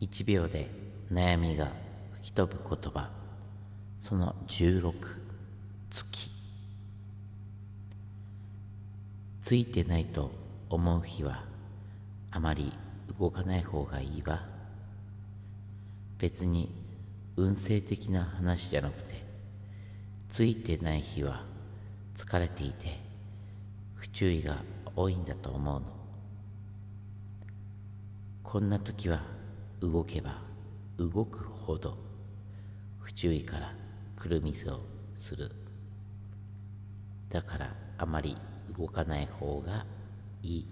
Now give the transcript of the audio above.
1秒で悩みが吹き飛ぶ言葉。その16月。ついてないと思う日はあまり動かない方がいいわ。別に運勢的な話じゃなくてついてない日は疲れていて不注意が多いんだと思うの。こんな時は動けば動くほど不注意からくるみずをする。だからあまり動かない方がいい。